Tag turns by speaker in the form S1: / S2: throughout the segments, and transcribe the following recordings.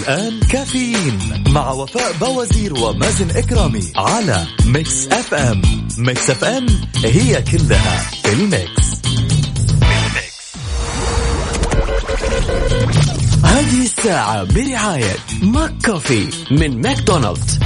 S1: الآن كافيين مع وفاء بوازير ومازن إكرامي على Mix FM. Mix FM هي كلها في ال mix. هذه الساعة برعاية ماك كوفي من ماكدونالدز.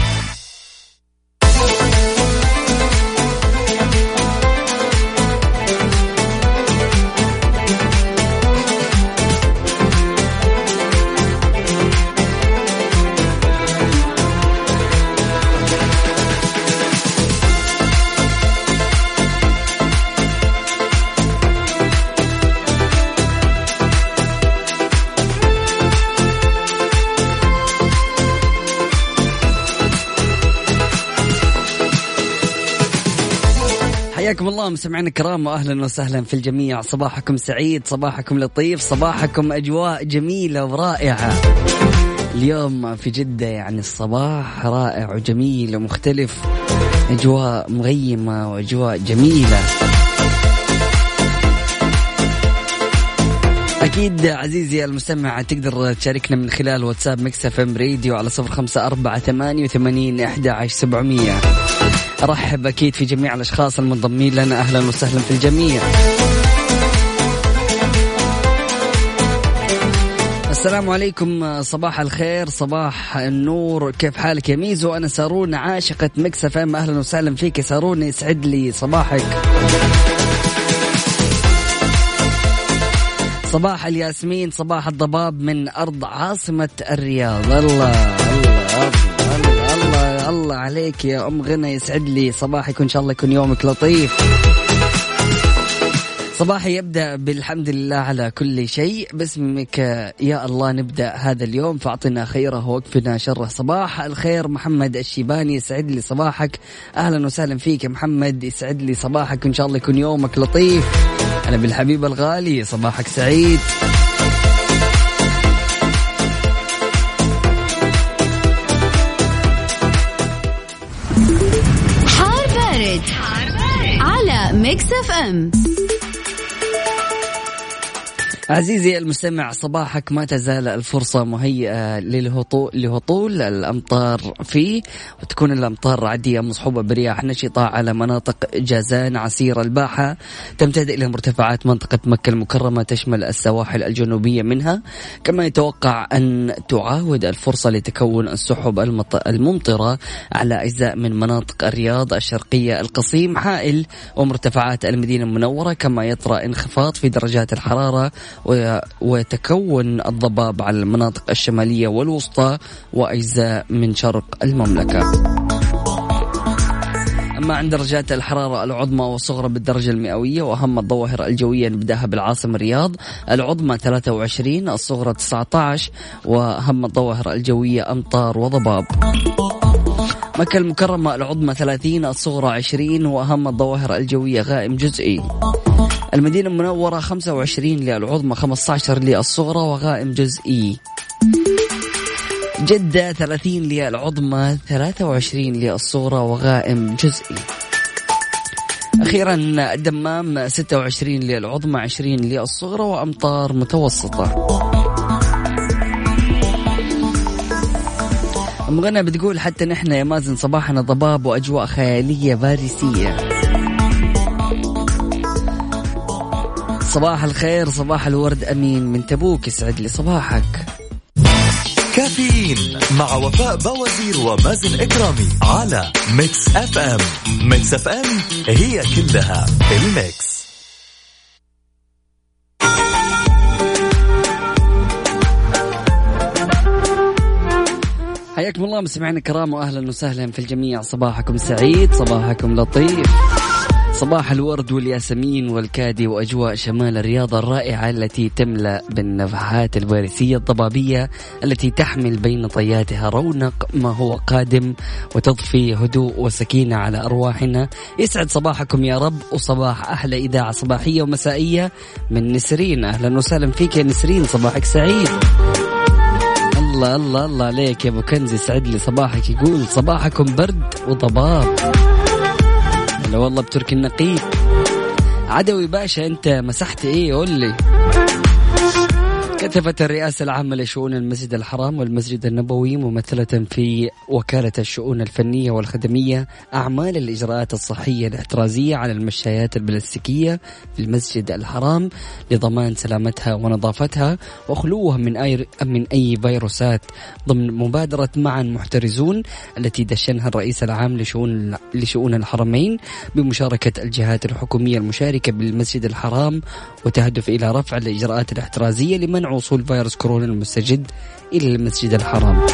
S2: الله مستمعينا الكرام واهلا وسهلا في الجميع. صباحكم سعيد صباحكم لطيف صباحكم أجواء جميلة ورائعة. اليوم في جدة يعني الصباح رائع وجميل ومختلف. أجواء مغيمة وأجواء جميلة. أكيد عزيزي المستمع تقدر تشاركنا من خلال واتساب مكسف إم راديو على صفر خمسة أربعة ثمانية وثمانين أحد عشر سبعمية. أرحب أكيد في جميع الأشخاص المنضمين لنا. أهلا وسهلا في الجميع. السلام عليكم. صباح الخير صباح النور. كيف حالك يا ميزو؟ أنا سارون عاشقة Mix FM. أهلا وسهلا فيك. سارون يسعد لي صباحك. صباح الياسمين صباح الضباب من أرض عاصمة الرياض. الله الله الله. الله, عليك يا أم غنى يسعد لي صباحك وإن شاء الله يكون يومك لطيف. صباحي يبدأ بالحمد لله على كل شيء. باسمك يا الله نبدأ هذا اليوم فأعطنا خيره واكفنا شره صباح الخير. محمد الشيباني يسعد لي صباحك. أهلا وسهلا فيك يا محمد يسعد لي صباحك وإن شاء الله يكون يومك لطيف. أنا بالحبيب الغالي صباحك سعيد.
S3: Mix FM
S2: عزيزي المستمع صباحك. ما تزال الفرصة مهيئة للهطول لهطول الأمطار فيه وتكون الأمطار رعدية مصحوبة برياح نشطة على مناطق جازان عسير الباحة. تمتد إلى مرتفعات منطقة مكة المكرمة تشمل السواحل الجنوبية منها. كما يتوقع أن تعاود الفرصة لتكون السحب الممطرة على أجزاء من مناطق الرياض الشرقية القصيم حائل ومرتفعات المدينة المنورة. كما يطرأ انخفاض في درجات الحرارة وتكون الضباب على المناطق الشمالية والوسطى وأجزاء من شرق المملكة. أما عند درجات الحرارة العظمى والصغرى بالدرجة المئوية وأهم الظواهر الجوية نبدأها بالعاصمة الرياض. العظمى 23 الصغرى 19 وأهم الظواهر الجوية أمطار وضباب. مكة المكرمة العظمى 30 الصغرى 20 وأهم الظواهر الجوية غائم جزئي. المدينة المنورة 25 للعظمى 15 للصغرى وغائم جزئي. جدة 30 للعظمى 23 للصغرى وغائم جزئي. أخيرا الدمام 26 للعظمى 20 للصغرى وأمطار متوسطة. أم غنى بتقول حتى نحن يا مازن صباحنا ضباب وأجواء خيالية باريسية صباح الخير صباح الورد أمين من تبوك يسعد لي صباحك.
S1: كافيين مع وفاء بوازير ومازن إكرامي على Mix FM. Mix FM هي كلها ال mix.
S2: حياكم الله مستمعينا الكرام واهلا وسهلا في الجميع. صباحكم سعيد صباحكم لطيف. صباح الورد والياسمين والكادي وأجواء شمال الرياض الرائعة التي تملأ بالنفحات الباريسيه الضبابية التي تحمل بين طياتها رونق ما هو قادم وتضفي هدوء وسكينة على أرواحنا. يسعد صباحكم يا رب وصباح أحلى إذاعة صباحية ومسائية من نسرين. أهلا وسهلا فيك يا نسرين صباحك سعيد. الله الله الله عليك يا أبو كنز يسعد لي صباحك يقول صباحكم برد وضباب. هلا والله بتركي النقيب. عدوي باشا انت مسحت إيه؟ قول لي. كتبت الرئاسة العامة لشؤون المسجد الحرام والمسجد النبوي ممثلة في وكالة الشؤون الفنية والخدمية أعمال الإجراءات الصحية الاحترازية على المشايات البلاستيكية في المسجد الحرام لضمان سلامتها ونظافتها وخلوها من أي من أي فيروسات ضمن مبادرة معا محترزون التي دشنها الرئيس العام لشؤون لشؤون الحرمين بمشاركة الجهات الحكومية المشاركة بالمسجد الحرام وتهدف إلى رفع الإجراءات الاحترازية لمنع وصول فيروس كورونا المستجد إلى المسجد الحرام.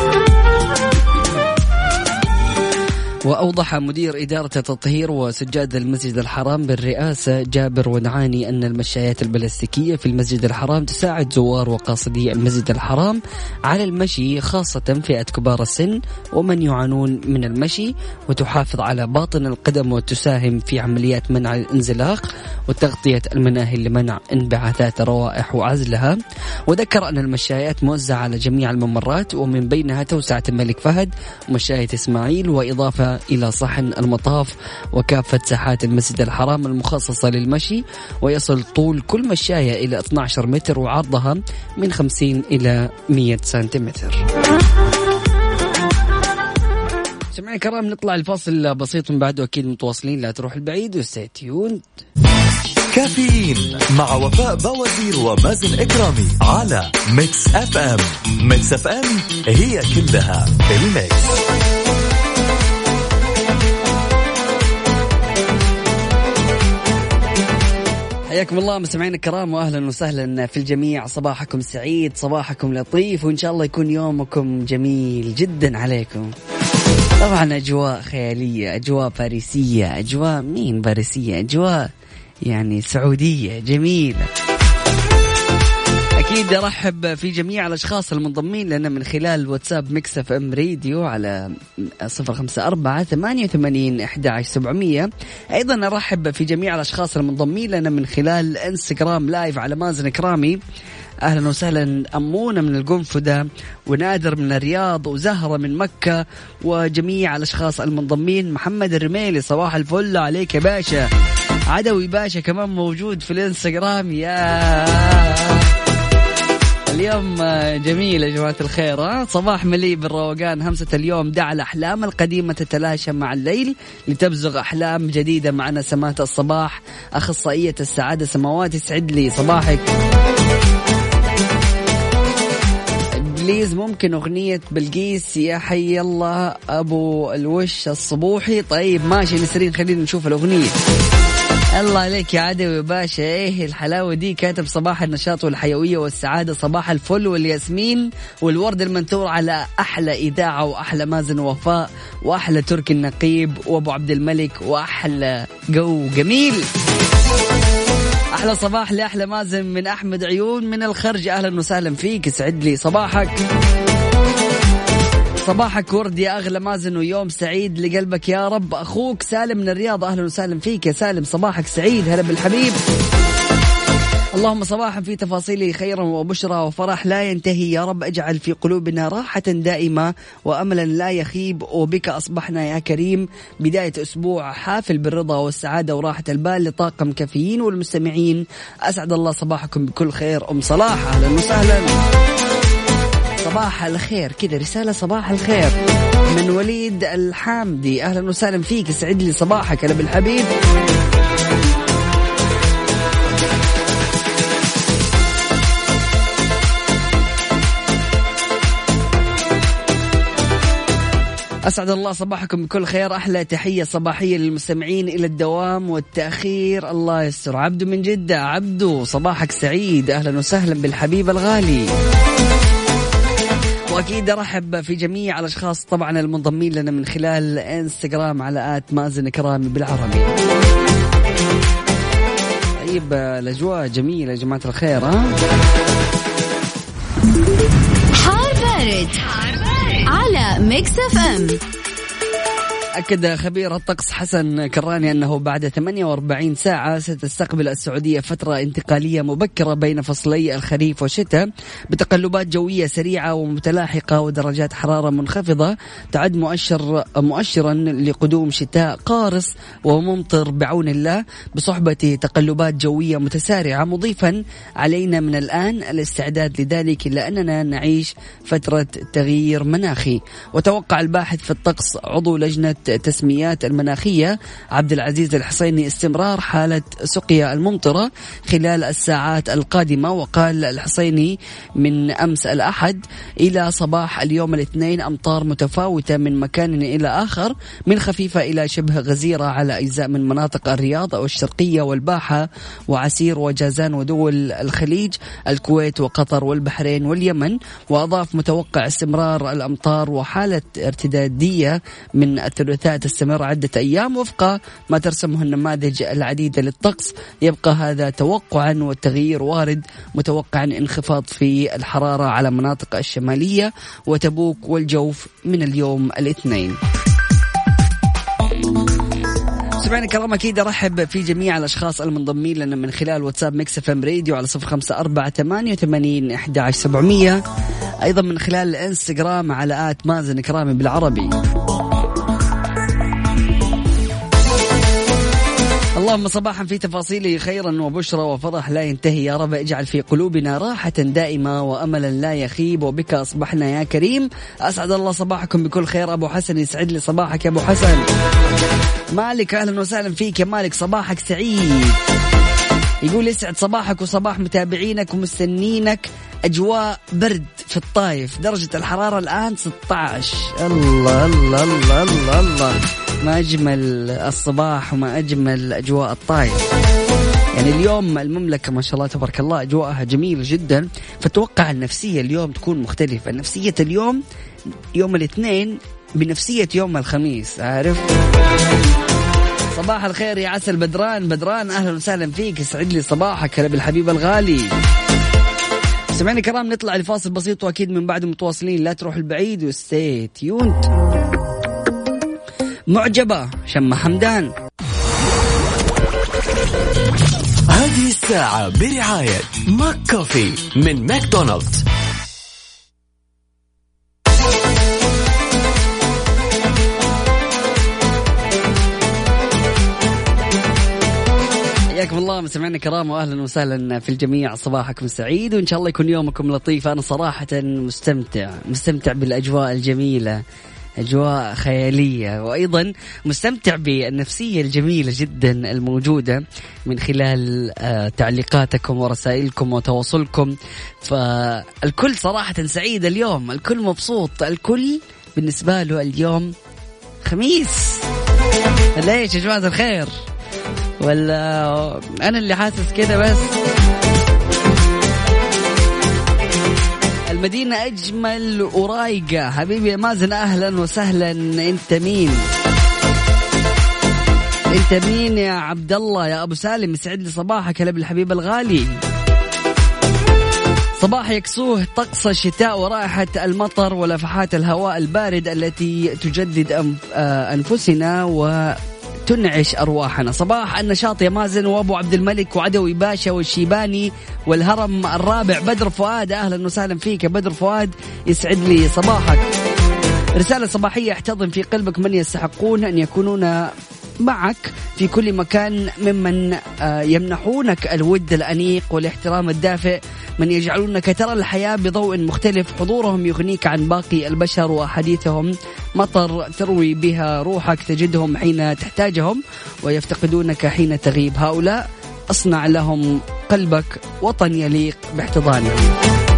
S2: وأوضح مدير إدارة التطهير وسجاد المسجد الحرام بالرئاسة جابر ونعاني أن المشايات البلاستيكية في المسجد الحرام تساعد زوار وقاصدي المسجد الحرام على المشي خاصة فئة كبار السن ومن يعانون من المشي وتحافظ على باطن القدم وتساهم في عمليات منع الانزلاق وتغطية المناهل لمنع انبعاثات الروائح وعزلها. وذكر أن المشايات موزعة على جميع الممرات ومن بينها توسعة الملك فهد ومشاية إسماعيل وإضافة إلى صحن المطاف وكافة ساحات المسجد الحرام المخصصة للمشي ويصل طول كل مشاية إلى 12 متر وعرضها من 50 إلى 100 سنتيمتر. سمعنا الكرام نطلع الفاصل بسيط من بعده أكيد متواصلين لا تروح البعيد و stay tuned
S1: كافيين مع وفاء بوازير ومازن إكرامي على Mix FM. Mix FM هي كلها ال mix.
S2: حياكم الله مستمعينا الكرام واهلا وسهلا في الجميع. صباحكم سعيد صباحكم لطيف وإن شاء الله يكون يومكم جميل جدا عليكم. طبعا أجواء خيالية أجواء باريسيه أجواء مين باريسيه أجواء يعني سعودية جميلة. أكيد أرحب في جميع الأشخاص المنضمين لنا من خلال واتساب Mix FM Radio على صفر خمسة أربعة ثمانية وثمانين أحد سبعمية. أيضا أرحب في جميع الأشخاص المنضمين لنا من خلال إنستغرام لايف على مازن كرامي أهلا وسهلا أمونة من القنفذة ونادر من الرياض وزهرة من مكة وجميع الأشخاص المنضمين. محمد الرميلي صباح الفل عليك يا باشا. عدوي باشا كمان موجود في الإنستغرام يا اليوم جميل يا جماعة الخير ها؟ صباح مليء بالروقان همسة اليوم دع الأحلام القديمة تتلاشى مع الليل لتبزغ أحلام جديدة مع نسمات الصباح أخصائية السعادة سماوات يسعد لي صباحك. بليز ممكن أغنية بلقيس؟ يا حي الله أبو الوش الصبوحي. طيب ماشي نسرين خلينا نشوف الأغنية. الله عليك يا عدوي باشا إيه الحلاوة دي؟ كاتب صباح النشاط والحيوية والسعادة صباح الفل والياسمين والورد المنثور على أحلى إذاعة وأحلى مازن وفاء وأحلى تركي النقيب وأبو عبد الملك وأحلى جو جميل. أحلى صباح لأحلى مازن من أحمد عيون من الخرج. أهلا وسهلا فيك. يسعد لي صباحك. صباحك ورد يا أغلى مازن ويوم سعيد لقلبك يا رب. أخوك سالم من الرياض أهلا وسهلا فيك يا سالم. صباحك سعيد هلا بالحبيب. اللهم صباحا في تفاصيله خيرا وبشرى وفرح لا ينتهي. يا رب اجعل في قلوبنا راحة دائمة وأملا لا يخيب. وبك أصبحنا يا كريم. بداية أسبوع حافل بالرضا والسعادة وراحة البال لطاقم كافيين والمستمعين. أسعد الله صباحكم بكل خير. أم صلاح أهلا وسهلا. صباح الخير. كذا رسالة صباح الخير من وليد الحامدي. أهلا وسهلا فيك. يسعد لي صباحك هلا بالحبيب أسعد الله صباحكم بكل خير. أحلى تحية صباحية للمستمعين إلى الدوام والتأخير. الله يستر. عبدو من جدة. عبدو صباحك سعيد. أهلا وسهلا بالحبيب الغالي. واكيد أرحب في جميع الأشخاص طبعا المنضمين لنا من خلال إنستغرام على آت مازن كرامي بالعربي طيب الأجواء جميلة يا جماعة الخير ها
S3: حار بارد, حار بارد. على Mix FM
S2: أكد خبير الطقس حسن كراني أنه بعد 48 ساعة ستستقبل السعودية فترة انتقالية مبكرة بين فصلي الخريف والشتاء بتقلبات جوية سريعة ومتلاحقة ودرجات حرارة منخفضة. تعد مؤشر مؤشرا لقدوم شتاء قارص وممطر بعون الله بصحبة تقلبات جوية متسارعة. مضيفا علينا من الآن الاستعداد لذلك إلا أننا نعيش فترة تغيير مناخي. وتوقع الباحث في الطقس عضو لجنة التسميات المناخية. عبد العزيز الحصيني استمرار حالة سقيا الممطرة خلال الساعات القادمة. وقال الحصيني من أمس الأحد إلى صباح اليوم الاثنين أمطار متفاوتة من مكان إلى آخر من خفيفة إلى شبه غزيرة على أجزاء من مناطق الرياض أو الشرقية والباحة وعسير وجازان ودول الخليج الكويت وقطر والبحرين واليمن. وأضاف متوقع استمرار الأمطار وحالة ارتدادية من الثلث الثلاثاء تستمر عدة أيام وفق ما ترسمه النماذج العديدة للطقس. يبقى هذا توقعا والتغيير وارد متوقعا انخفاض في الحرارة على مناطق الشمالية وتبوك والجوف من اليوم الاثنين. سمعنا الكرام أكيد أرحب في جميع الأشخاص المنضمين لنا من خلال واتساب Mix FM Radio على صفر خمسة أربعة ثمانية وثمانين إحدى عشر سبعمئه أيضا من خلال الانستغرام على at مازن كرامي بالعربي. اللهم صباحا في تفاصيله خيرا وبشرى وفرح لا ينتهي. يا رب اجعل في قلوبنا راحة دائمة وأملا لا يخيب وبك أصبحنا يا كريم. أسعد الله صباحكم بكل خير. أبو حسن يسعد لي صباحك يا أبو حسن. مالك أهلا وسهلا فيك يا مالك. صباحك سعيد. يقول يسعد صباحك وصباح متابعينك ومستنينك. أجواء برد في الطايف درجة الحرارة الآن 16 الله الله الله الله, الله. ما أجمل الصباح وما أجمل أجواء الطايف يعني اليوم المملكة ما شاء الله تبارك الله أجواءها جميلة جدا. فتوقع النفسية اليوم تكون مختلفة. نفسية اليوم يوم الاثنين بنفسية يوم الخميس عارف؟ صباح الخير يا عسل بدران. بدران أهلا وسهلا فيك. يسعد لي صباحك هلا بالحبيب الغالي. سمعنا كرام نطلع لفاصل بسيط وأكيد من بعد متواصلين. لا تروح البعيد وستي تيونت معجبة شم حمدان.
S1: هذه الساعة برعاية ماك كوفي من ماكدونالدز.
S2: حياكم الله مستمعينا الكرام واهلا وسهلا في الجميع. صباحكم سعيد وإن شاء الله يكون يومكم لطيف. أنا صراحة مستمتع مستمتع بالأجواء الجميلة. أجواء خيالية. وأيضا مستمتع بالنفسية الجميلة جدا الموجودة من خلال آه، تعليقاتكم ورسائلكم وتواصلكم. فالكل صراحة سعيد اليوم. الكل مبسوط. الكل بالنسبة له اليوم خميس. ليش يا جماعة الخير؟ ولا أنا اللي حاسس كده بس؟ المدينة أجمل ورايقة. حبيبي يا مازن أهلا وسهلا. أنت مين؟ أنت مين يا عبد الله يا أبو سالم يسعد لي صباحك هلا بالحبيب الغالي. صباح يكسوه طقس الشتاء ورائحة المطر ولفحات الهواء البارد التي تجدد آه، أنفسنا و تنعش أرواحنا. صباح النشاط يا مازن وأبو عبد الملك وعدوي باشا والشيباني والهرم الرابع. بدر فؤاد أهلا وسهلا فيك يا بدر فؤاد. يسعد لي صباحك. رسالة صباحية احتضن في قلبك من يستحقون أن يكونون معك في كل مكان ممن آه، يمنحونك الود الأنيق والاحترام الدافئ. من يجعلونك ترى الحياة بضوء مختلف. حضورهم يغنيك عن باقي البشر وحديثهم مطر تروي بها روحك تجدهم حين تحتاجهم ويفتقدونك حين تغيب. هؤلاء أصنع لهم قلبك وطن يليق باحتضانهم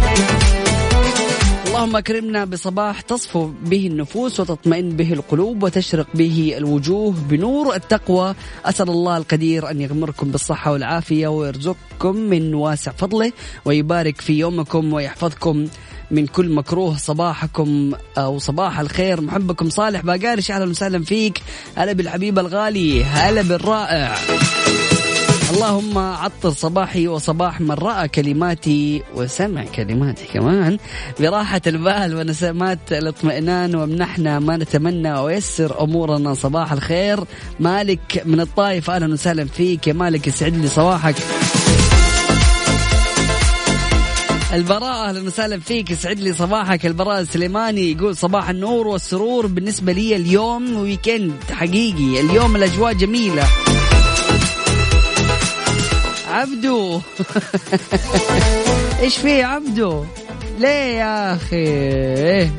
S2: اللهم اكرمنا بصباح تصفو به النفوس وتطمئن به القلوب وتشرق به الوجوه بنور التقوى. أسأل الله القدير أن يغمركم بالصحة والعافية ويرزقكم من واسع فضله ويبارك في يومكم ويحفظكم من كل مكروه صباحكم أو صباح الخير. محبكم صالح باقارش أهلا وسهلا فيك. هلا بالحبيب الغالي هلا بالرائع. اللهم عطر صباحي وصباح من رأى كلماتي وسمع كلماتي كمان. براحة البال ونسمات الاطمئنان وامنحنا ما نتمنى ويسر أمورنا صباح الخير. مالك من الطائف أهلا وسهلا فيك. يا مالك يسعد لي صباحك. البراء أهلا وسهلا فيك. يسعد لي صباحك. البراء السليماني يقول صباح النور والسرور. بالنسبة لي اليوم ويكند حقيقي. اليوم الأجواء جميلة. عبدو. إيش في عبدو؟ ليه يا أخي؟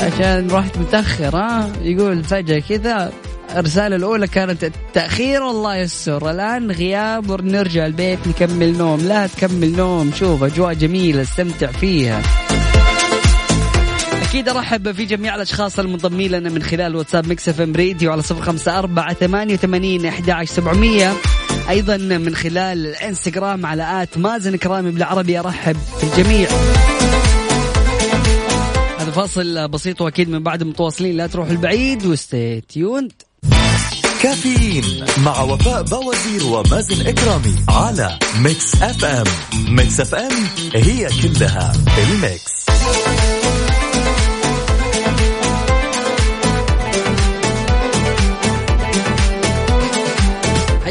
S2: عشان رحت متأخر ها؟ يقول فجأة كذا الرسالة الأولى كانت التأخير والله يستر الآن غياب ونرجع البيت نكمل نوم. لا تكمل نوم شوف أجواء جميلة استمتع فيها. أكيد أرحب في جميع الأشخاص المنضمين لنا من خلال واتساب Mix FM Radio على صفر خمسة أربعة ثمانية وثمانين أحد عشر سبعمية. أيضا من خلال الإنستغرام على at مازن كرامي بالعربي. أرحب في الجميع هذا فاصل بسيط وأكيد من بعد متواصلين. لا تروحوا بعيد و stay tuned.
S1: كافيين مع وفاء بوازير ومازن إكرامي على Mix FM Mix FM هي كلها ال Mix.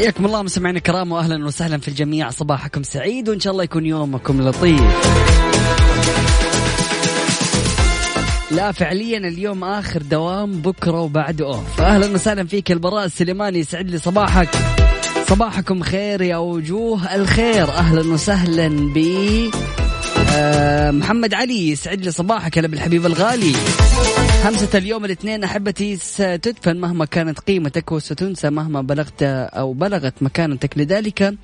S2: حياكم الله مستمعينا الكرام واهلا وسهلا في الجميع. صباحكم سعيد وإن شاء الله يكون يومكم لطيف. لا فعليا اليوم آخر دوام بكرة وبعده أوف. أهلا وسهلا فيك البراء السليماني يسعد لي صباحك. صباحكم خير يا وجوه الخير. أهلا وسهلا ب آه، محمد علي يسعد لي صباحك هلا بالحبيب الغالي. همسة اليوم الاثنين أحبتي ستدفن مهما كانت قيمتك وستنسى مهما بلغت أو بلغت مكانتك. لذلك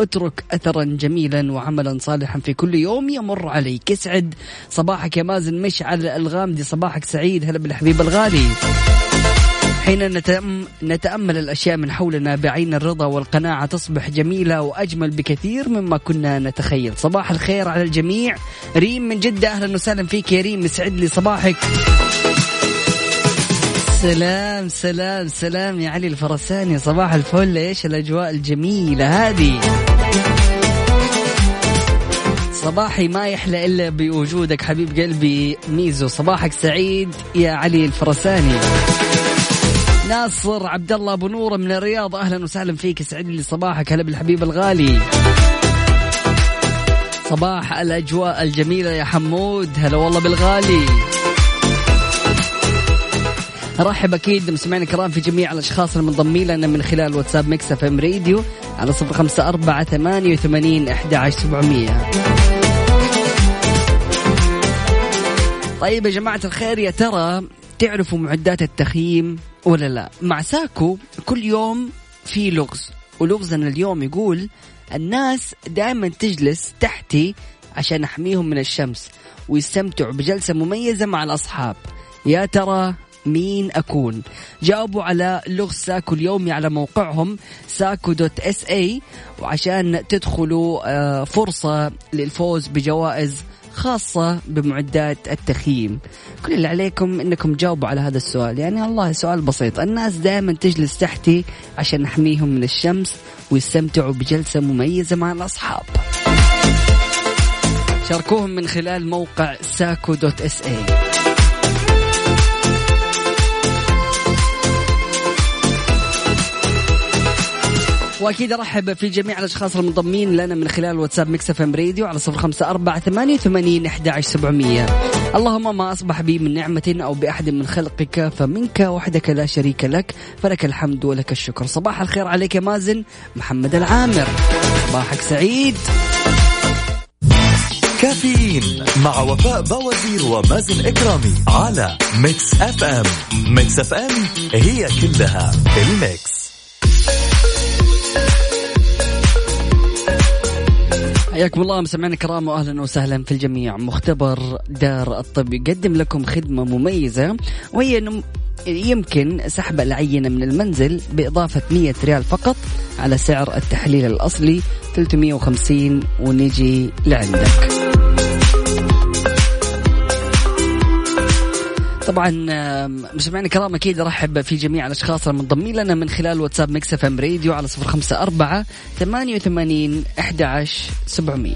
S2: اترك اثرا جميلا وعملا صالحا في كل يوم يمر عليك. يسعد صباحك يا مازن مشعل الغامدي. صباحك سعيد هلا بالحبيب الغالي. حين نتأمل الأشياء من حولنا بعين الرضا والقناعة تصبح جميلة وأجمل بكثير مما كنا نتخيل. صباح الخير على الجميع. ريم من جدة أهلا وسهلا فيك يا ريم. يسعد لي صباحك. سلام سلام سلام يا علي الفرساني. صباح الفل. إيش الأجواء الجميلة هذه؟ صباحي ما يحلى إلا بوجودك حبيب قلبي. ميزو صباحك سعيد يا علي الفرساني. ناصر عبد الله أبو نوره من الرياض. أهلا وسهلا فيك. يسعد لي صباحك. هلا بالحبيب الغالي. صباح الأجواء الجميلة يا حمود. هلا والله بالغالي. أرحب أكيد مستمعينا الكرام في جميع الأشخاص المنضمين لنا من خلال واتساب Mix FM Radio على صفر خمسة أربعة ثمانية وثمانين أحد عشر سبعمية. طيب يا جماعة الخير يا ترى تعرفوا معدات التخييم؟ ولا لا؟ مع ساكو كل يوم في لغز ولغزنا اليوم يقول الناس دائما تجلس تحتي عشان أحميهم من الشمس ويستمتعوا بجلسة مميزة مع الأصحاب. يا ترى مين أكون؟ جاوبوا على لغز SACO اليومي على موقعهم SACO dot SA وعشان تدخلوا آه، فرصة للفوز بجوائز خاصة بمعدات التخييم. كل اللي عليكم إنكم تجاوبوا على هذا السؤال. يعني الله سؤال بسيط. الناس دائما تجلس تحتي عشان نحميهم من الشمس ويستمتعوا بجلسة مميزة مع الأصحاب. شاركوهم من خلال موقع SACO dot SA وأكيد أرحب في جميع الأشخاص المنضمين لنا من خلال واتساب Mix FM Radio على صفر خمسة أربعة ثمانية وثمانين احدى عشر سبعمئه اللهم ما أصبح بي من نعمة أو بأحد من خلقك فمنك وحدك لا شريك لك فلك الحمد ولك الشكر. صباح الخير عليك يا مازن محمد العامر. صباحك سعيد.
S1: كافيين مع وفاء بوازير ومازن إكرامي على Mix FM. Mix FM هي كلها ال Mix.
S2: حياكم الله مستمعينا الكرام واهلا وسهلا في الجميع مختبر دار الطب يقدم لكم خدمة مميزة وهي يمكن سحب العينة من المنزل بإضافة 100 ريال فقط على سعر التحليل الأصلي 350 ونجي لعندك. طبعا مستمعينا الكرام أكيد ارحب في جميع الأشخاص المنضمين لنا من خلال واتساب Mix FM Radio على 054 88 11 700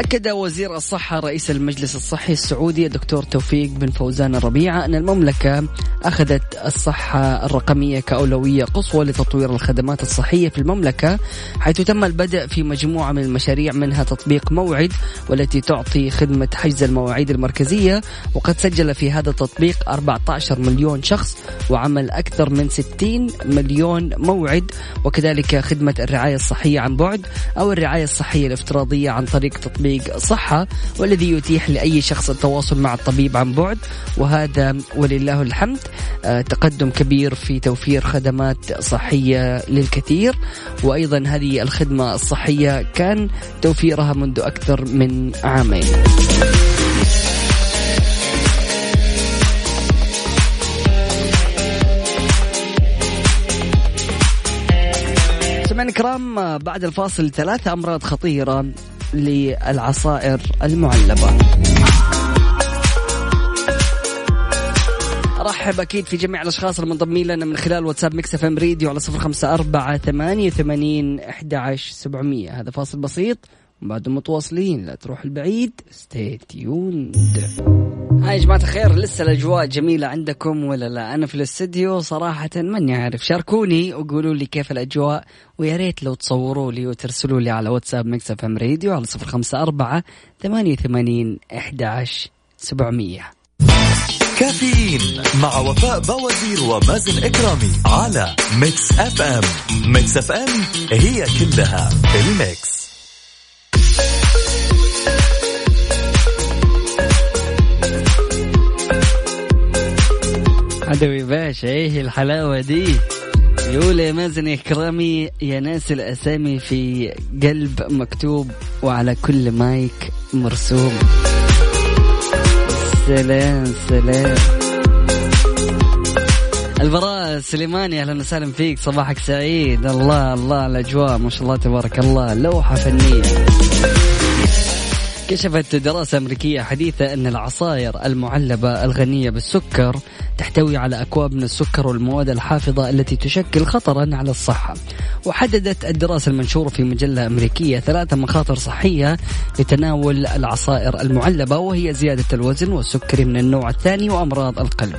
S2: أكد وزير الصحة رئيس المجلس الصحي السعودي الدكتور توفيق بن فوزان الربيعة أن المملكة أخذت الصحة الرقمية كأولوية قصوى لتطوير الخدمات الصحية في المملكة حيث تم البدء في مجموعة من المشاريع منها تطبيق موعد والتي تعطي خدمة حجز المواعيد المركزية وقد سجل في هذا التطبيق 14 مليون شخص وعمل أكثر من 60 مليون موعد وكذلك خدمة الرعاية الصحية عن بعد أو الرعاية الصحية الافتراضية عن طريق تطبيق تطبيق صحة والذي يتيح لأي شخص التواصل مع الطبيب عن بعد وهذا ولله الحمد. آه، تقدم كبير في توفير خدمات صحية للكثير وأيضا هذه الخدمة الصحية كان توفيرها منذ أكثر من عامين. سمعنا الكرام بعد الفاصل ثلاثة أمراض خطيرة. للعصائر المعلبة. أرحب أكيد في جميع الأشخاص المنضمين لنا من خلال واتساب Mix FM Radio على صفر خمسة أربعة ثمانية ثمانين إحدى عشر سبعمئه هذا فاصل بسيط. بعد متواصلين لا تروحوا بعيد stay tuned هاي يا جماعة الخير لسه الأجواء جميلة عندكم ولا لا؟ أنا في الاستديو صراحة ماني عارف شاركوني وقولوا لي كيف الأجواء ويا ريت لو تصوروا لي وترسلوا لي على واتساب Mix FM Radio على صفر خمسة أربعة ثمانية وثمانين إحدى سبعمية.
S1: كافيين مع وفاء بوازير ومازن إكرامي على Mix FM. Mix FM هي كلها ال Mix.
S2: عدوي باشا. إيه الحلاوة دي؟ يقول يا مازن إكرامي يا ناس الأسامي في قلب مكتوب وعلى كل مايك مرسوم. سلام سلام. البراء السليماني أهلا وسهلا فيك. صباحك سعيد. الله الله الأجواء. ما شاء الله تبارك الله. لوحة فنية. كشفت دراسة أمريكية حديثة أن العصائر المعلبة الغنية بالسكر تحتوي على أكواب من السكر والمواد الحافظة التي تشكل خطرا على الصحة. وحددت الدراسة المنشورة في مجلة أمريكية ثلاثة مخاطر صحية لتناول العصائر المعلبة وهي زيادة الوزن والسكري من النوع الثاني وأمراض القلب.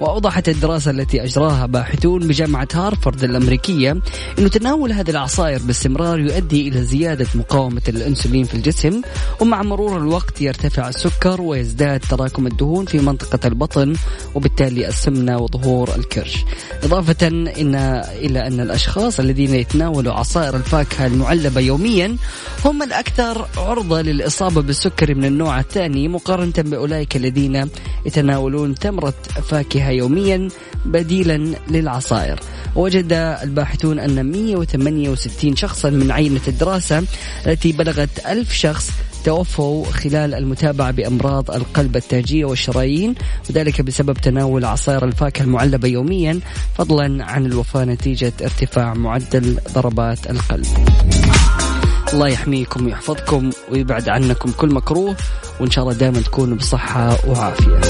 S2: وأوضحت الدراسة التي أجراها باحثون بجامعة هارفارد الأمريكية أن تناول هذه العصائر باستمرار يؤدي إلى زيادة مقاومة الأنسولين في الجسم ومع مرور الوقت يرتفع السكر ويزداد تراكم الدهون في منطقة البطن وبالتالي السمنة وظهور الكرش. إضافة إن إلى أن الأشخاص الذين يتناولوا عصائر الفاكهة المعلبة يوميا هم الأكثر عرضة للإصابة بالسكري من النوع الثاني مقارنة بأولئك الذين يتناولون تمرة فاكهة يوميا بديلا للعصائر. وجد الباحثون أن 168 شخصا من عينة الدراسة التي بلغت ألف شخص توفوا خلال المتابعة بأمراض القلب التاجية والشرايين وذلك بسبب تناول عصائر الفاكهة المعلبة يوميا فضلا عن الوفاة نتيجة ارتفاع معدل ضربات القلب. الله يحميكم ويحفظكم ويبعد عنكم كل مكروه وإن شاء الله دائما تكونوا بصحة وعافية.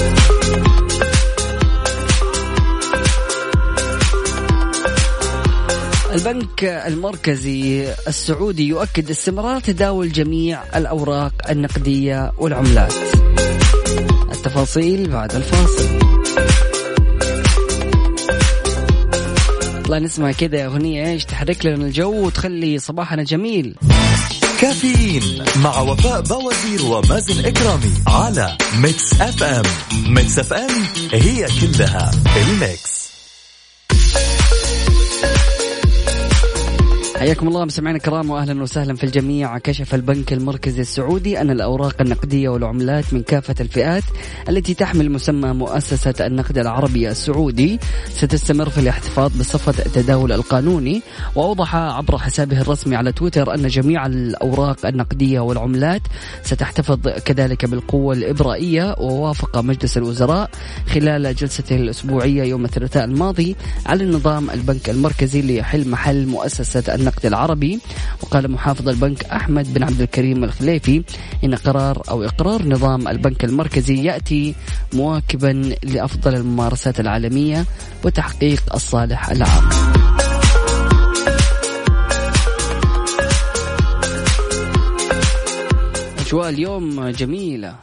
S2: البنك المركزي السعودي يؤكد استمرار تداول جميع الأوراق النقدية والعملات. التفاصيل بعد الفاصل. الله نسمع كذا أغنية إيش تحرك لنا الجو وتخلي صباحنا جميل.
S1: كافيين مع وفاء بوازير ومازن إكرامي على Mix FM. Mix FM هي كلها ال mix.
S2: حياكم الله مستمعينا الكرام واهلا وسهلا في الجميع. كشف البنك المركزي السعودي أن الأوراق النقدية والعملات من كافة الفئات التي تحمل مسمى مؤسسة النقد العربي السعودي ستستمر في الاحتفاظ بصفة التداول القانوني. وأوضح عبر حسابه الرسمي على تويتر أن جميع الأوراق النقدية والعملات ستحتفظ كذلك بالقوة الإبرائية. ووافق مجلس الوزراء خلال جلسته الأسبوعية يوم الثلاثاء الماضي على نظام البنك المركزي ليحل محل مؤسسة النقد النقد العربي. وقال محافظ البنك أحمد بن عبد الكريم الخليفي إن قرار أو إقرار نظام البنك المركزي يأتي مواكبا لأفضل الممارسات العالمية وتحقيق الصالح العام. أجواء اليوم جميلة.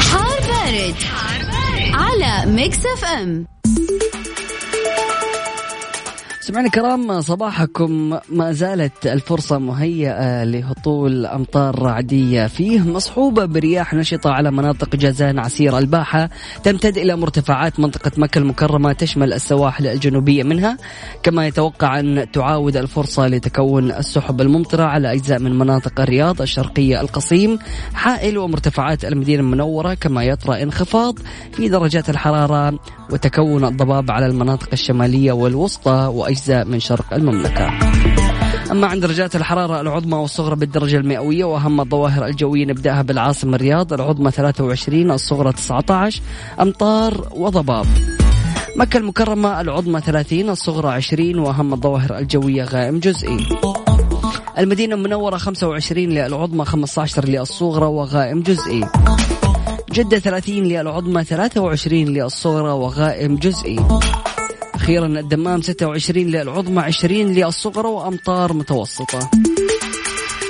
S3: حار بارد, حار بارد. على ميكس أف أم.
S2: سمعنا الكرام صباحكم. ما زالت الفرصة مهيئة لهطول أمطار رعدية فيه مصحوبة برياح نشطة على مناطق جازان عسير الباحة. تمتد إلى مرتفعات منطقة مكة المكرمة تشمل السواحل الجنوبية منها. كما يتوقع أن تعاود الفرصة لتكون السحب الممطرة على أجزاء من مناطق الرياض الشرقية القصيم حائل ومرتفعات المدينة المنورة. كما يطرأ انخفاض في درجات الحرارة وتكون الضباب على المناطق الشمالية والوسطى وأجزاء من شرق المملكة. أما عند درجات الحرارة العظمى والصغرى بالدرجة المئوية وأهم الظواهر الجوية نبدأها بالعاصمة الرياض العظمى 23 الصغرى 19 أمطار وضباب. مكة المكرمة العظمى 30 الصغرى 20 وأهم الظواهر الجوية غائم جزئي. المدينة المنورة 25 للعظمى 15 للصغرى وغائم جزئي. جدة 30 للعظمى 23 للصغرى وغائم جزئي. أخيرا الدمام 26 للعظمى 20 للصغرى وأمطار متوسطة.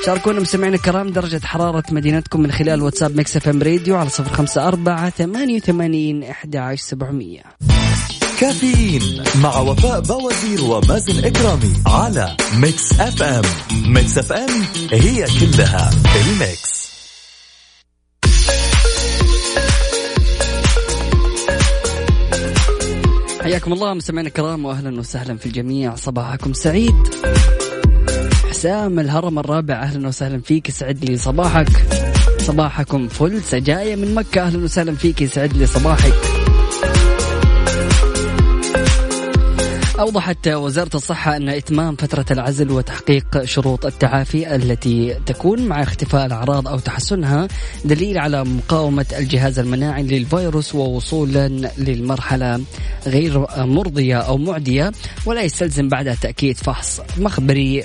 S2: شاركونا مستمعينا الكرام درجة حرارة مدينتكم من خلال واتساب Mix FM Radio على صفر خمسة أربعة ثمانية وثمانين إحدى عشر سبعمية.
S1: كافيين مع وفاء بوازير ومازن إكرامي على Mix FM. Mix FM هي كلها ال mix.
S2: حياكم الله مستمعينا الكرام واهلا وسهلا في الجميع. صباحكم سعيد. حسام الهرم الرابع أهلا وسهلا فيك يسعد لي صباحك. صباحكم فل سجايا من مكة أهلا وسهلا فيك يسعد لي صباحك. أوضحت وزارة الصحة أن إتمام فترة العزل وتحقيق شروط التعافي التي تكون مع اختفاء الأعراض أو تحسنها دليل على مقاومة الجهاز المناعي للفيروس ووصولا للمرحلة غير مرضية أو معدية ولا يستلزم بعدها تأكيد فحص مخبري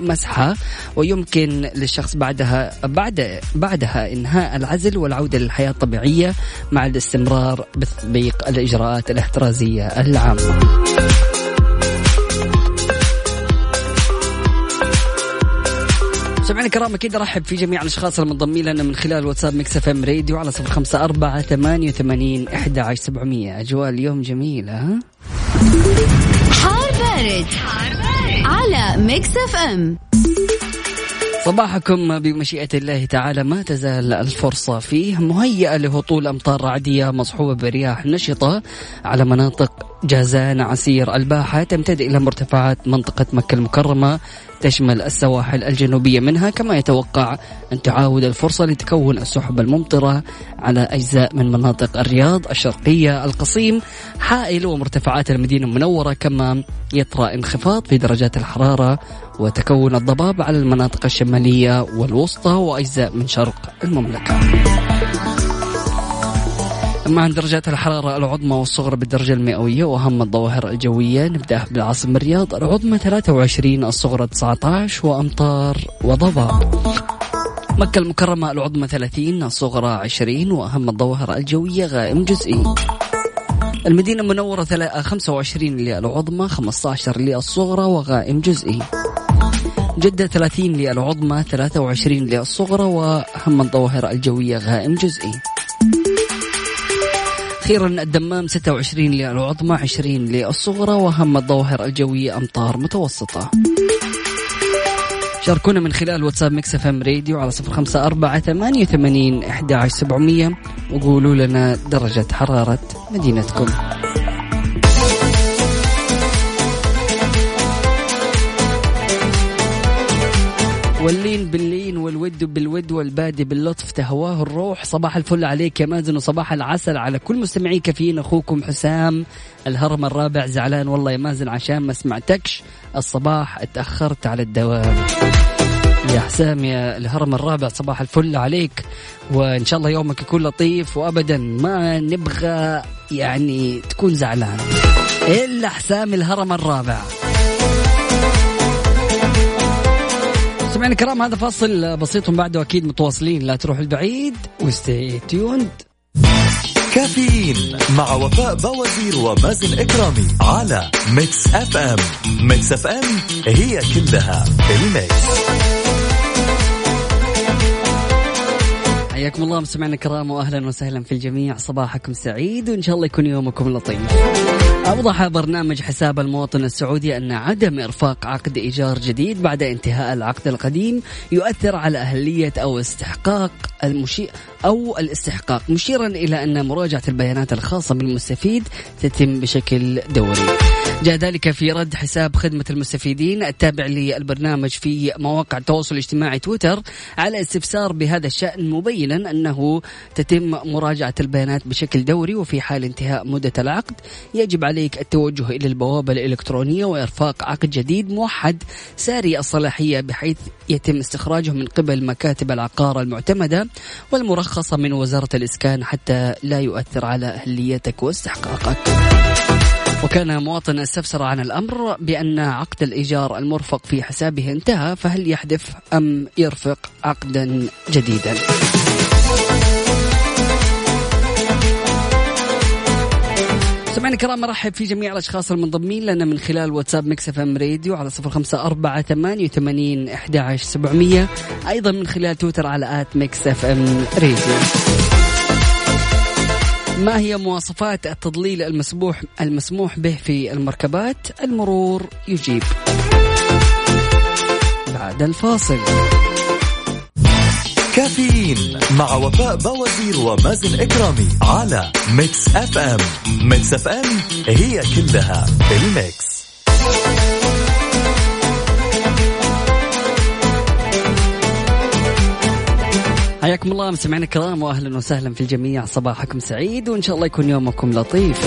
S2: مسحة ويمكن للشخص بعدها بعد بعدها إنهاء العزل والعودة للحياة الطبيعية مع الاستمرار بتطبيق الإجراءات الاحترازية العامة. سمعنا الكرام أكيد أرحب في جميع الأشخاص المنضمين لنا من خلال واتساب Mix FM Radio على صفر خمسة أربعة ثمانية وثمانين إحدى عشر سبعمية أجواء اليوم جميلة ها؟
S3: حار بارد, حار بارد. على Mix FM
S2: صباحكم بمشيئة الله تعالى ما تزال الفرصة فيه مهيئة لهطول أمطار رعدية مصحوبة برياح نشطة على مناطق جازان عسير الباحة تمتد إلى مرتفعات منطقة مكة المكرمة تشمل السواحل الجنوبية منها كما يتوقع أن تعاود الفرصة لتكون السحب الممطرة على أجزاء من مناطق الرياض الشرقية القصيم حائل ومرتفعات المدينة المنورة كما يطرأ انخفاض في درجات الحرارة وتكون الضباب على المناطق الشمالية والوسطى وأجزاء من شرق المملكة. أما عن درجات الحرارة العظمى والصغرى بالدرجة المئوية وأهم الظواهر الجوية نبدأ بالعاصمة الرياض. العظمى 23 الصغرى 19 وأمطار وضباب مكة المكرمة العظمى 30 الصغرى 20 وأهم الظواهر الجوية غائم جزئي. المدينة المنورة 25 للعظمى 15 للصغرى وغائم جزئي. جدة 30 للعظمى 23 للصغرى وأهم الظواهر الجوية غائم جزئي. أخيرا الدمام 26 للعظمى 20 للصغرى وأهم الظواهر الجوية أمطار متوسطة. شاركونا من خلال واتساب Mix FM Radio على صفر خمسة أربعة ثمانية وثمانين إحدى عشر سبعمية وقولوا لنا درجة حرارة مدينتكم. واللين باللين والود بالود والبادي باللطف تهواه الروح. صباح الفل عليك يا مازن وصباح العسل على كل مستمعي كافيين. أخوكم حسام الهرم الرابع زعلان والله يا مازن عشان ما سمعتكش. الصباح اتأخرت على الدوام. يا حسام يا الهرم الرابع صباح الفل عليك. وإن شاء الله يومك يكون لطيف وابدا ما نبغى يعني تكون زعلان. إلا حسام الهرم الرابع. مستمعينا الكرام هذا فاصل بسيط بعده أكيد متواصلين. لا تروح البعيد وستي تيوند
S1: كافيين مع وفاء بوازير ومازن إكرامي على Mix FM Mix FM هي كلها ال mix.
S2: حياكم الله مستمعينا الكرام واهلا وسهلا في الجميع. صباحكم سعيد وإن شاء الله يكون يومكم لطيف. أوضح برنامج حساب المواطن السعودي أن عدم إرفاق عقد إيجار جديد بعد انتهاء العقد القديم يؤثر على أهلية أو استحقاق المشي أو الاستحقاق مشيرا إلى أن مراجعة البيانات الخاصة بالمستفيد تتم بشكل دوري. جاء ذلك في رد حساب خدمة المستفيدين التابع للبرنامج في مواقع التواصل الاجتماعي تويتر على استفسار بهذا الشأن مبينا أنه تتم مراجعة البيانات بشكل دوري وفي حال انتهاء مدة العقد يجب عليك التوجه إلى البوابة الإلكترونية وإرفاق عقد جديد موحد ساري الصلاحية بحيث يتم استخراجه من قبل مكاتب العقار المعتمدة والمرخصة من وزارة الإسكان حتى لا يؤثر على أهليتك واستحقاقك. وكان مواطن استفسر عن الأمر بأن عقد الإيجار المرفق في حسابه انتهى فهل يحذف أم يرفق عقدا جديدا سمعنا الكرام مرحب في جميع الأشخاص المنضمين لنا من خلال واتساب Mix FM Radio على صفر خمسة أربعة ثمانية وثمانين أحد سبعمية أيضا من خلال تويتر على at Mix FM Radio ما هي مواصفات التضليل المسموح المسموح به في المركبات؟ المرور يجيب. بعد الفاصل.
S1: كافيين مع وفاء بوازير ومازن إكرامي على Mix FM. Mix FM هي كلها ال mix.
S2: حياكم الله مستمعينا الكرام واهلا وسهلا في الجميع. صباحكم سعيد وإن شاء الله يكون يومكم لطيف.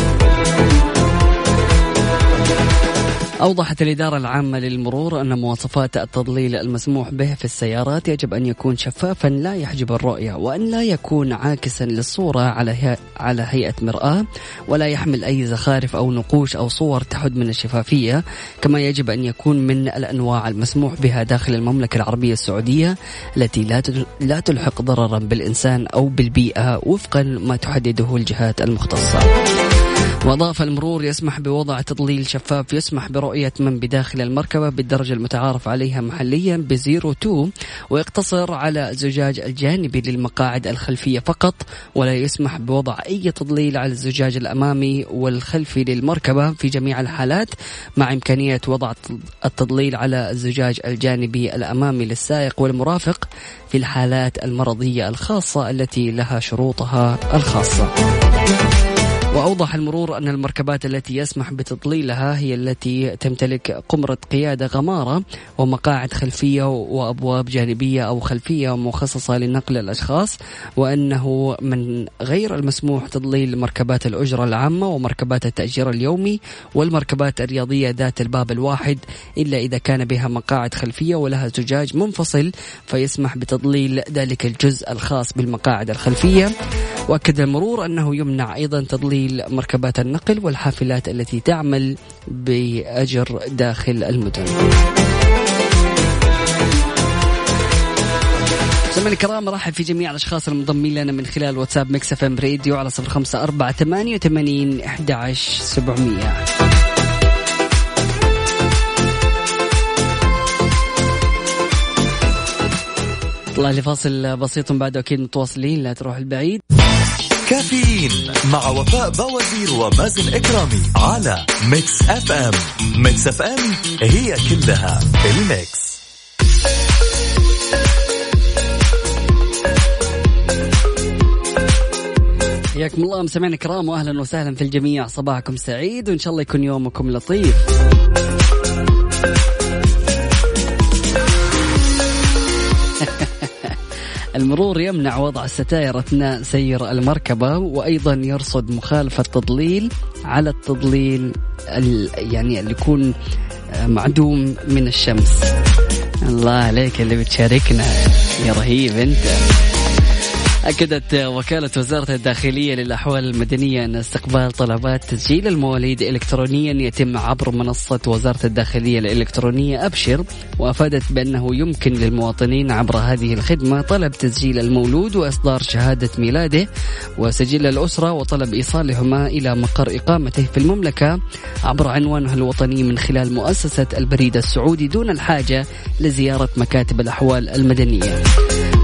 S2: أوضحت الإدارة العامة للمرور أن مواصفات التضليل المسموح به في السيارات يجب أن يكون شفافا لا يحجب الرؤية وأن لا يكون عاكسا للصورة على. على هيئة مرآة ولا يحمل أي زخارف أو نقوش أو صور تحد من الشفافية كما يجب أن يكون من الأنواع المسموح بها داخل المملكة العربية السعودية التي لا لا تلحق ضررا بالإنسان أو بالبيئة وفقا ما تحدده الجهات المختصة. وأضاف المرور يسمح بوضع تضليل شفاف يسمح برؤية من بداخل المركبة بالدرجة المتعارف عليها محليا ب zero two ويقتصر على الزجاج الجانبي للمقاعد الخلفية فقط ولا يسمح بوضع أي تضليل على الزجاج الأمامي والخلفي للمركبة في جميع الحالات مع إمكانية وضع التضليل على الزجاج الجانبي الأمامي للسائق والمرافق في الحالات المرضية الخاصة التي لها شروطها الخاصة. وأوضح المرور أن المركبات التي يسمح بتضليلها هي التي تمتلك قمرة قيادة غمارة ومقاعد خلفية وأبواب جانبية أو خلفية مخصصة لنقل الأشخاص وأنه من غير المسموح تضليل مركبات الأجرة العامة ومركبات التأجير اليومي والمركبات الرياضية ذات الباب الواحد إلا إذا كان بها مقاعد خلفية ولها زجاج منفصل فيسمح بتضليل ذلك الجزء الخاص بالمقاعد الخلفية. وأكد المرور أنه يمنع أيضا تضليل مركبات النقل والحافلات التي تعمل بأجر داخل المدن. سمعنا الكرام رحب في جميع الأشخاص المنضمين لنا من خلال واتساب Mix FM Radio على صفر خمسة أربعة ثمانية وثمانين أحد سبعمية. طالع لفاصل بسيط بعده أكيد متواصلين لا تروحوا بعيد.
S1: كافيين مع وفاء بوازير ومازن إكرامي على Mix FM. Mix FM هي كلها الميكس.
S2: حياكم الله مستمعينا الكرام واهلا وسهلا في الجميع. صباحكم سعيد وإن شاء الله يكون يومكم لطيف. المرور يمنع وضع الستائر أثناء سير المركبة وأيضا يرصد مخالفة تضليل على التضليل يعني اللي يكون معدوم من الشمس. الله عليك اللي بتشاركنا. يا رهيب أنت. أكدت وكالة وزارة الداخلية للأحوال المدنية أن استقبال طلبات تسجيل المواليد إلكترونيا يتم عبر منصة وزارة الداخلية الإلكترونية أبشر وأفادت بأنه يمكن للمواطنين عبر هذه الخدمة طلب تسجيل المولود وإصدار شهادة ميلاده وسجل الأسرة وطلب إيصالهما إلى مقر إقامته في المملكة عبر عنوانها الوطني من خلال مؤسسة البريد السعودي دون الحاجة لزيارة مكاتب الأحوال المدنية.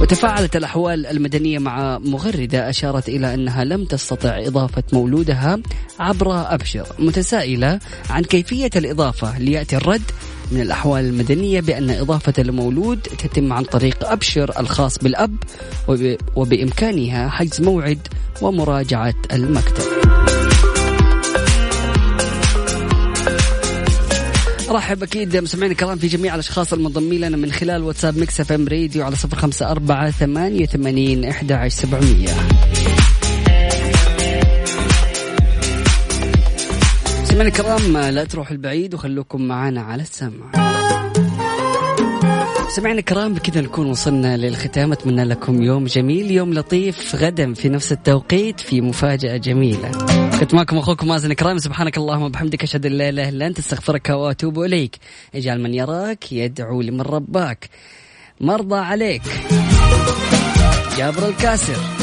S2: وتفاعلت الأحوال المدنية مع مغردة أشارت إلى أنها لم تستطع إضافة مولودها عبر أبشر متسائلة عن كيفية الإضافة ليأتي الرد من الأحوال المدنية بأن إضافة المولود تتم عن طريق أبشر الخاص بالأب وبإمكانها حجز موعد ومراجعة المكتب. نرحب أكيد مستمعينا الكرام في جميع الأشخاص المنضمين لنا من خلال واتساب Mix FM Radio على صفر خمسة أربعة ثمانية ثمانين إحدى عشر سبعمية. مستمعينا الكرام لا تروحوا البعيد وخلوكم معنا على السمع. سمعنا الكرام بكذا نكون وصلنا للختام. أتمنى لكم يوم جميل يوم لطيف غدا في نفس التوقيت في مفاجأة جميلة. كنت معكم أخوكم مازن الكرام. سبحانك اللهم وبحمدك أشهد أن لا إله إلا أنت أستغفرك وأتوب إليك. اجعل من يراك يدعو لمن رباك. مرضى عليك. جابر الكاسر.